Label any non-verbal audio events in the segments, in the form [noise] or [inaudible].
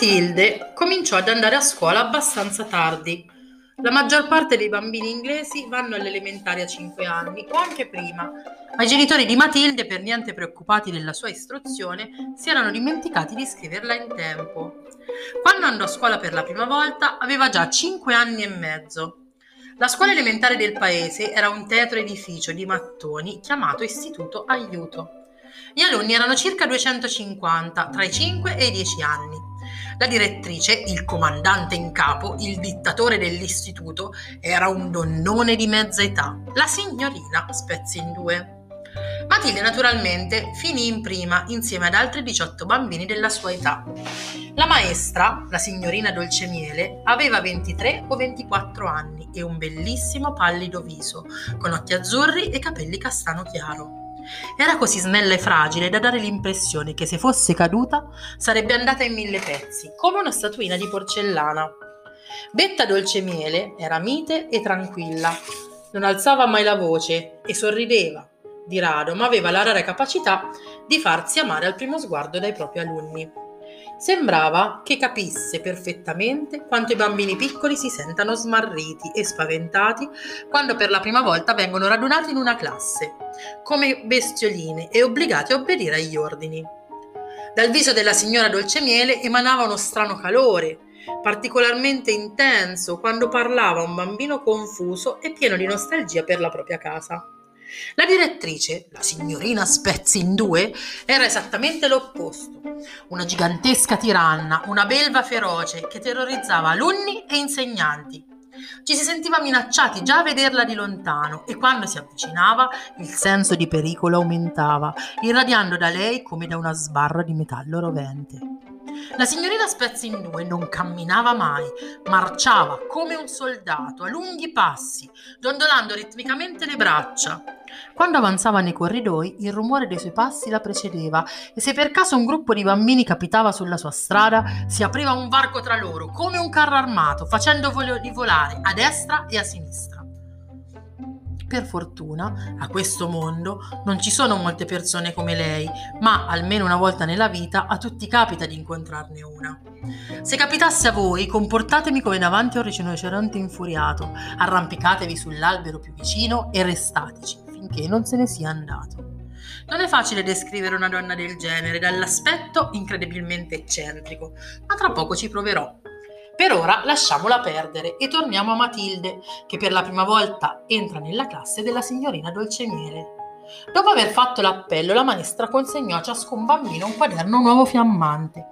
Matilde cominciò ad andare a scuola abbastanza tardi. La maggior parte dei bambini inglesi vanno alle elementari a 5 anni o anche prima, ma i genitori di Matilde, per niente preoccupati della sua istruzione, si erano dimenticati di scriverla in tempo. Quando andò a scuola per la prima volta aveva già 5 anni e mezzo. La scuola elementare del paese era un tetro edificio di mattoni chiamato Istituto Aiuto. Gli alunni erano circa 250, tra i 5 e i 10 anni. La direttrice, il comandante in capo, il dittatore dell'istituto, era un donnone di mezza età, la signorina spezzi in due. Matilde naturalmente finì in prima insieme ad altri 18 bambini della sua età. La maestra, la signorina Dolcemiele, aveva 23 o 24 anni e un bellissimo pallido viso, con occhi azzurri e capelli castano chiaro. Era così snella e fragile da dare l'impressione che se fosse caduta sarebbe andata in mille pezzi, come una statuina di porcellana. Betta Dolcemiele era mite e tranquilla, non alzava mai la voce e sorrideva di rado, ma aveva la rara capacità di farsi amare al primo sguardo dai propri alunni. Sembrava che capisse perfettamente quanto i bambini piccoli si sentano smarriti e spaventati quando per la prima volta vengono radunati in una classe, come bestioline e obbligati a obbedire agli ordini. Dal viso della signora Dolcemiele emanava uno strano calore, particolarmente intenso quando parlava un bambino confuso e pieno di nostalgia per la propria casa. La direttrice, la signorina Spezzi in due, era esattamente l'opposto. Una gigantesca tiranna, una belva feroce che terrorizzava alunni e insegnanti. Ci si sentiva minacciati già a vederla di lontano e quando si avvicinava il senso di pericolo aumentava, irradiando da lei come da una sbarra di metallo rovente. La signorina Spezzi in due non camminava mai, marciava come un soldato a lunghi passi, dondolando ritmicamente le braccia. Quando avanzava nei corridoi, il rumore dei suoi passi la precedeva e se per caso un gruppo di bambini capitava sulla sua strada, si apriva un varco tra loro, come un carro armato, facendo volare a destra e a sinistra. Per fortuna, a questo mondo non ci sono molte persone come lei, ma almeno una volta nella vita a tutti capita di incontrarne una. Se capitasse a voi, comportatemi come davanti a un rinoceronte infuriato, arrampicatevi sull'albero più vicino e restateci finché non se ne sia andato. Non è facile descrivere una donna del genere, dall'aspetto incredibilmente eccentrico, ma tra poco ci proverò. Per ora lasciamola perdere e torniamo a Matilde, che per la prima volta entra nella classe della signorina Dolcemiele. Dopo aver fatto l'appello, la maestra consegnò a ciascun bambino un quaderno nuovo fiammante.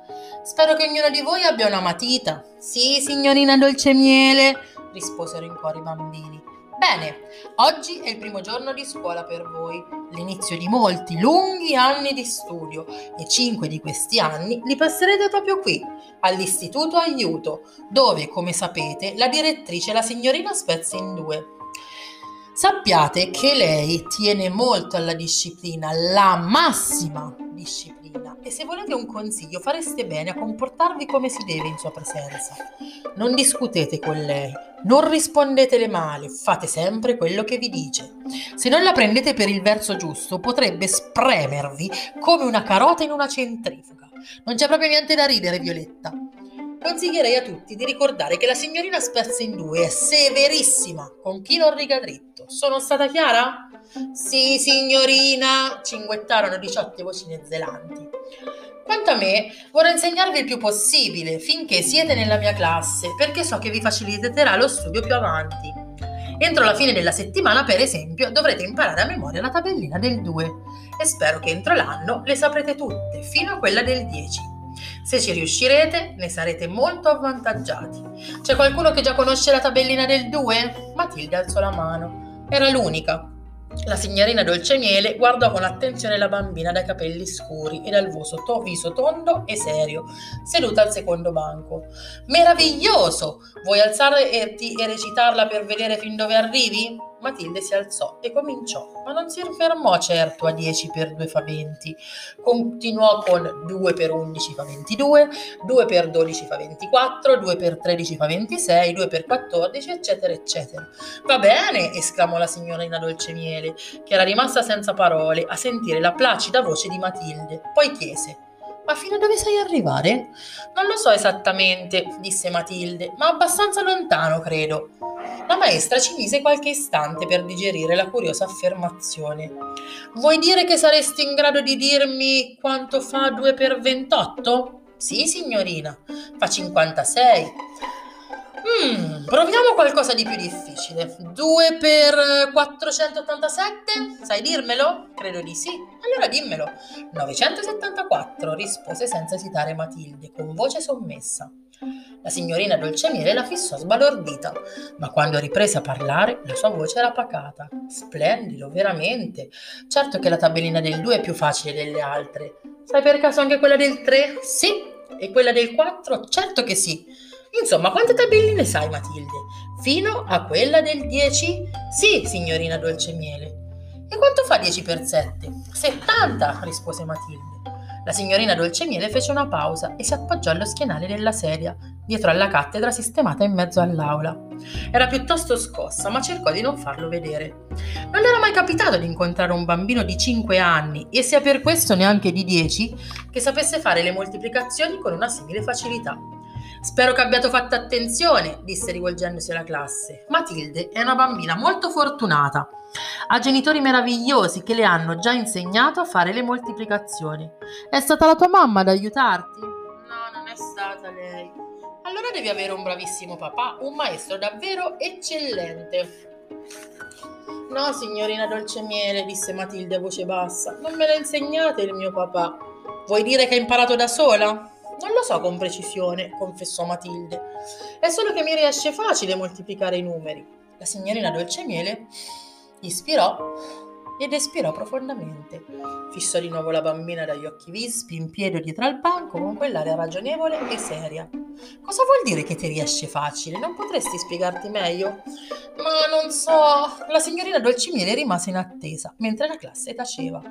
Spero che ognuno di voi abbia una matita. Sì, signorina Dolcemiele, risposero in coro i bambini. Bene, oggi è il primo giorno di scuola per voi, l'inizio di molti lunghi anni di studio e cinque di questi anni li passerete proprio qui, all'Istituto Aiuto, dove, come sapete, la direttrice è la signorina Spezza in due. Sappiate che lei tiene molto alla disciplina, la massima disciplina e se volete un consiglio fareste bene a comportarvi come si deve in sua presenza. Non discutete con lei, non rispondetele male, fate sempre quello che vi dice. Se non la prendete per il verso giusto, potrebbe spremervi come una carota in una centrifuga. Non c'è proprio niente da ridere, Violetta. Consiglierei a tutti di ricordare che la signorina Spezza in due è severissima con chi non riga dritto. Sono stata chiara? Sì, signorina, cinguettarono 18 voci neozelanti. Quanto a me, vorrei insegnarvi il più possibile finché siete nella mia classe, perché so che vi faciliterà lo studio più avanti. Entro la fine della settimana, per esempio, dovrete imparare a memoria la tabellina del 2 e spero che entro l'anno le saprete tutte, fino a quella del 10. Se ci riuscirete, ne sarete molto avvantaggiati. C'è qualcuno che già conosce la tabellina del 2? Matilde alzò la mano. Era l'unica. La signorina Dolcemiele guardò con attenzione la bambina dai capelli scuri e dal viso, to- viso tondo e serio, seduta al secondo banco. Meraviglioso! Vuoi alzare e, e recitarla per vedere fin dove arrivi? Matilde si alzò e cominciò, ma non si fermò certo a 10 per 2 fa 20. Continuò con 2 per 11 fa 22, 2 per 12 fa 24, 2 per 13 fa 26, 2 per 14, eccetera, eccetera. Va bene, esclamò la signorina Dolcemiele, che era rimasta senza parole a sentire la placida voce di Matilde. Poi chiese: Ma fino a dove sai arrivare? Non lo so esattamente, disse Matilde, ma abbastanza lontano, credo. La maestra ci mise qualche istante per digerire la curiosa affermazione. Vuoi dire che saresti in grado di dirmi quanto fa 2 per 28? Sì, signorina, fa 56. Mm, proviamo qualcosa di più difficile. 2 per 487? Sai dirmelo? Credo di sì. Allora dimmelo. 974, rispose senza esitare Matilde, con voce sommessa. La signorina Dolcemiele la fissò sbalordita, ma quando riprese a parlare la sua voce era pacata. Splendido, veramente. Certo che la tabellina del 2 è più facile delle altre. Sai per caso anche quella del 3? Sì. E quella del 4? Certo che sì. Insomma, quante tabelline sai, Matilde? Fino a quella del 10? Sì, signorina Dolcemiele. E quanto fa 10 per 7? 70, rispose Matilde. La signorina Dolcemiele fece una pausa e si appoggiò allo schienale della sedia, dietro alla cattedra sistemata in mezzo all'aula. Era piuttosto scossa, ma cercò di non farlo vedere. Non era mai capitato di incontrare un bambino di 5 anni, e sia per questo neanche di 10, che sapesse fare le moltiplicazioni con una simile facilità. Spero che abbiate fatto attenzione, disse rivolgendosi alla classe. Matilde è una bambina molto fortunata. Ha genitori meravigliosi che le hanno già insegnato a fare le moltiplicazioni. È stata la tua mamma ad aiutarti? No, non è stata lei. Allora devi avere un bravissimo papà, un maestro davvero eccellente. No, signorina Dolcemiele, disse Matilde a voce bassa, non me l'ha insegnata il mio papà. Vuoi dire che ha imparato da sola? Non lo so con precisione, confessò Matilde. È solo che mi riesce facile moltiplicare i numeri. La signorina Dolcemiele ispirò ed espirò profondamente. Fissò di nuovo la bambina dagli occhi vispi in piedi dietro al banco con quell'aria ragionevole e seria. Cosa vuol dire che ti riesce facile? Non potresti spiegarti meglio? Ma non so. La signorina Dolcimiele rimase in attesa mentre la classe taceva.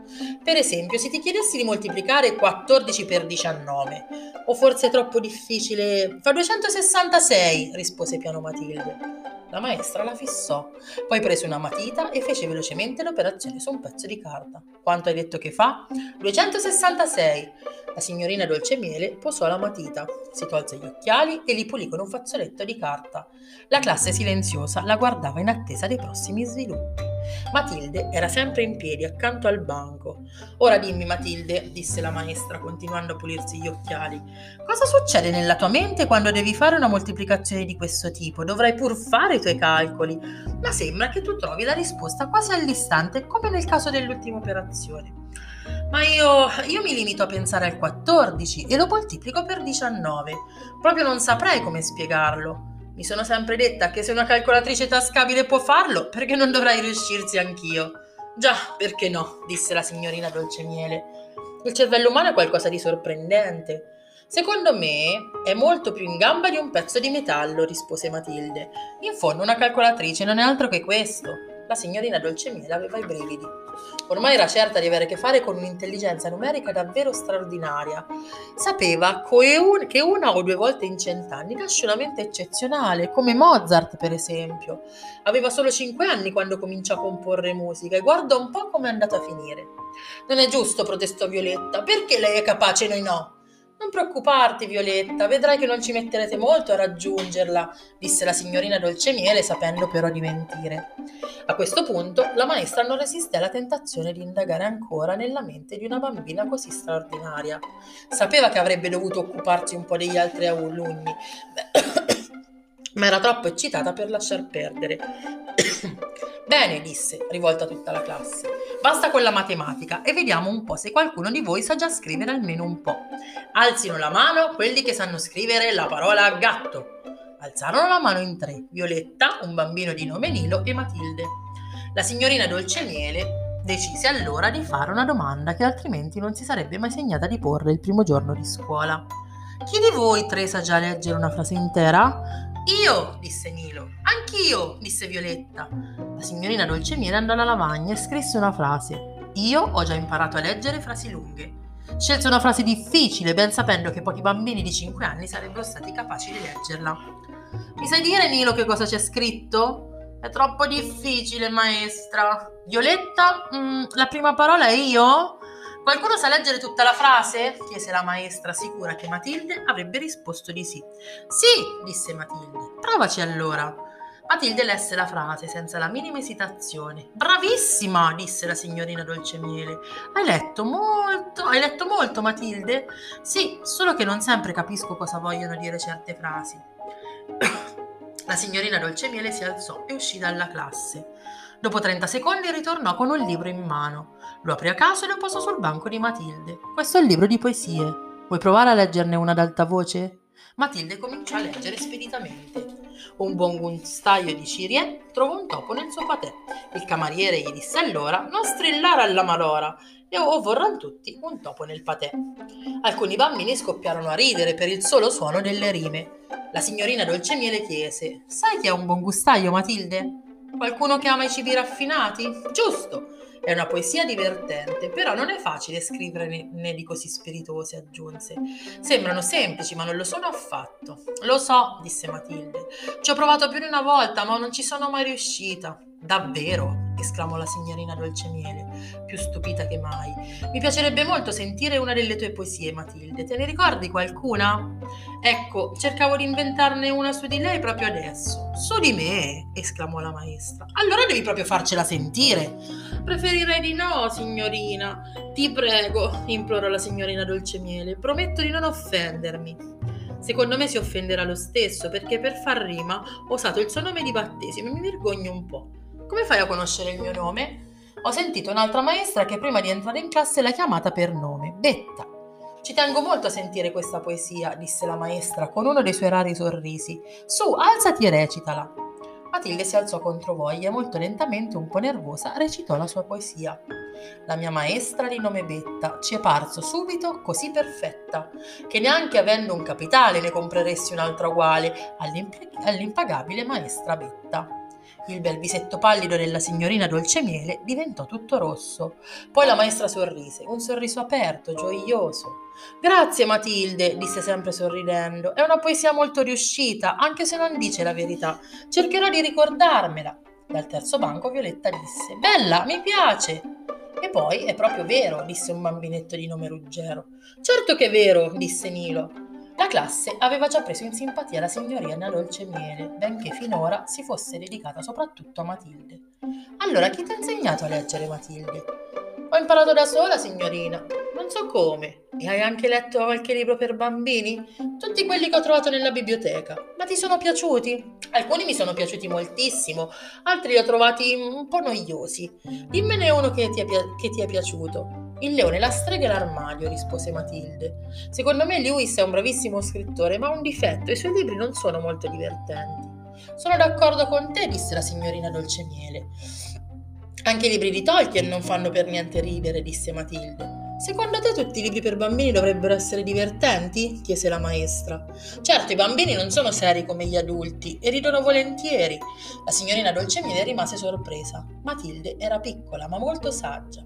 Per esempio, se ti chiedessi di moltiplicare 14 per 19, o forse è troppo difficile, fa 266, rispose piano Matilde. La maestra la fissò, poi prese una matita e fece velocemente l'operazione su un pezzo di carta. Quanto hai detto che fa? 266. La signorina Dolcemiele posò la matita, si tolse gli occhiali e li pulì con un fazzoletto di carta. La classe silenziosa la guardava in attesa dei prossimi sviluppi. Matilde era sempre in piedi accanto al banco. Ora dimmi, Matilde, disse la maestra, continuando a pulirsi gli occhiali, cosa succede nella tua mente quando devi fare una moltiplicazione di questo tipo? Dovrai pur fare i tuoi calcoli, ma sembra che tu trovi la risposta quasi all'istante, come nel caso dell'ultima operazione. Ma io, io, mi limito a pensare al 14 e lo moltiplico per 19. Proprio non saprei come spiegarlo. Mi sono sempre detta che se una calcolatrice tascabile può farlo, perché non dovrei riuscirci anch'io? Già, perché no? disse la signorina Dolcemiele. Il cervello umano è qualcosa di sorprendente. Secondo me è molto più in gamba di un pezzo di metallo, rispose Matilde. In fondo una calcolatrice non è altro che questo. La signorina Dolcemiele aveva i brividi. Ormai era certa di avere a che fare con un'intelligenza numerica davvero straordinaria. Sapeva che una o due volte in cent'anni nasce una mente eccezionale, come Mozart per esempio. Aveva solo cinque anni quando cominciò a comporre musica e guarda un po' come è andata a finire. Non è giusto, protestò Violetta, perché lei è capace e noi no? Non preoccuparti, Violetta, vedrai che non ci metterete molto a raggiungerla, disse la signorina Dolcemiele, sapendo però di mentire. A questo punto la maestra non resiste alla tentazione di indagare ancora nella mente di una bambina così straordinaria. Sapeva che avrebbe dovuto occuparsi un po' degli altri alunni, [coughs] ma era troppo eccitata per lasciar perdere. [coughs] Bene, disse, rivolta a tutta la classe. Basta con la matematica e vediamo un po' se qualcuno di voi sa già scrivere almeno un po'. Alzino la mano quelli che sanno scrivere la parola gatto. Alzarono la mano in tre, Violetta, un bambino di nome Nilo e Matilde. La signorina Dolcemiele decise allora di fare una domanda che altrimenti non si sarebbe mai segnata di porre il primo giorno di scuola. Chi di voi tre sa già leggere una frase intera? Io, disse Nilo. Anch'io, disse Violetta. La signorina Dolcemiele andò alla lavagna e scrisse una frase. Io ho già imparato a leggere frasi lunghe. Scelse una frase difficile, ben sapendo che pochi bambini di 5 anni sarebbero stati capaci di leggerla. Mi sai dire, Nilo, che cosa c'è scritto? È troppo difficile, maestra. Violetta, mm, la prima parola è io? Qualcuno sa leggere tutta la frase? chiese la maestra, sicura che Matilde avrebbe risposto di sì. Sì, disse Matilde. Provaci allora. Matilde lesse la frase senza la minima esitazione. Bravissima, disse la signorina Dolcemiele. Hai letto molto? Hai letto molto, Matilde? Sì, solo che non sempre capisco cosa vogliono dire certe frasi. [coughs] la signorina Dolcemiele si alzò e uscì dalla classe. Dopo 30 secondi ritornò con un libro in mano. Lo aprì a caso e lo posò sul banco di Matilde. Questo è il libro di poesie. Vuoi provare a leggerne una ad alta voce? Matilde cominciò a leggere speditamente. Un buon gustaio di Cirie trovò un topo nel suo patè. Il camariere gli disse allora non strillare alla malora e o vorranno tutti un topo nel patè. Alcuni bambini scoppiarono a ridere per il solo suono delle rime. La signorina Dolcemiele chiese: Sai chi è un buon gustaio, Matilde? Qualcuno che ama i cibi raffinati? Giusto! È una poesia divertente, però non è facile scriverne di così spiritose, aggiunse. Sembrano semplici, ma non lo sono affatto. Lo so, disse Matilde. Ci ho provato più di una volta, ma non ci sono mai riuscita. Davvero? Esclamò la signorina Dolcemiele, più stupita che mai. Mi piacerebbe molto sentire una delle tue poesie, Matilde. Te ne ricordi qualcuna? Ecco, cercavo di inventarne una su di lei proprio adesso. Su di me? esclamò la maestra. Allora devi proprio farcela sentire. Preferirei di no, signorina. Ti prego, implorò la signorina Dolcemiele. Prometto di non offendermi. Secondo me si offenderà lo stesso perché per far rima ho usato il suo nome di battesimo e mi vergogno un po'. Come fai a conoscere il mio nome? Ho sentito un'altra maestra che prima di entrare in classe l'ha chiamata per nome, Betta. Ci tengo molto a sentire questa poesia, disse la maestra con uno dei suoi rari sorrisi. Su, alzati e recitala. Matilde si alzò contro voglia e molto lentamente, un po' nervosa, recitò la sua poesia. La mia maestra di nome Betta ci è parso subito così perfetta, che neanche avendo un capitale ne compreresti un'altra uguale all'impagabile maestra Betta. Il bel visetto pallido della signorina Dolcemiele diventò tutto rosso. Poi la maestra sorrise, un sorriso aperto, gioioso. Grazie Matilde, disse sempre sorridendo. È una poesia molto riuscita, anche se non dice la verità. Cercherò di ricordarmela. Dal terzo banco Violetta disse: Bella, mi piace. E poi è proprio vero, disse un bambinetto di nome Ruggero. Certo che è vero, disse Nilo. La classe aveva già preso in simpatia la signorina Dolcemiele, benché finora si fosse dedicata soprattutto a Matilde. Allora, chi ti ha insegnato a leggere, Matilde? Ho imparato da sola, signorina. Non so come. E hai anche letto qualche libro per bambini? Tutti quelli che ho trovato nella biblioteca. Ma ti sono piaciuti? Alcuni mi sono piaciuti moltissimo, altri li ho trovati un po' noiosi. Dimmene uno che ti è, pi- che ti è piaciuto. Il leone, la strega e l'armadio, rispose Matilde. Secondo me Lewis è un bravissimo scrittore, ma ha un difetto, i suoi libri non sono molto divertenti. Sono d'accordo con te, disse la signorina Dolcemiele. Anche i libri di Tolkien non fanno per niente ridere, disse Matilde. Secondo te tutti i libri per bambini dovrebbero essere divertenti? chiese la maestra. Certo, i bambini non sono seri come gli adulti e ridono volentieri. La signorina Dolcemiele rimase sorpresa. Matilde era piccola ma molto saggia.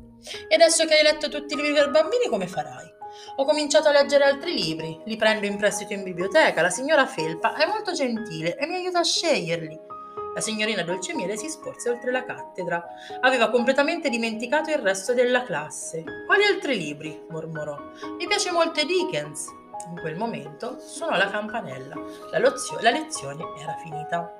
E adesso che hai letto tutti i libri per bambini, come farai? Ho cominciato a leggere altri libri, li prendo in prestito in biblioteca. La signora Felpa è molto gentile e mi aiuta a sceglierli. La signorina Dolcemiele si sporse oltre la cattedra. Aveva completamente dimenticato il resto della classe. Quali altri libri? mormorò. Mi piace molto Dickens. In quel momento suonò la campanella. La, lozio- la lezione era finita.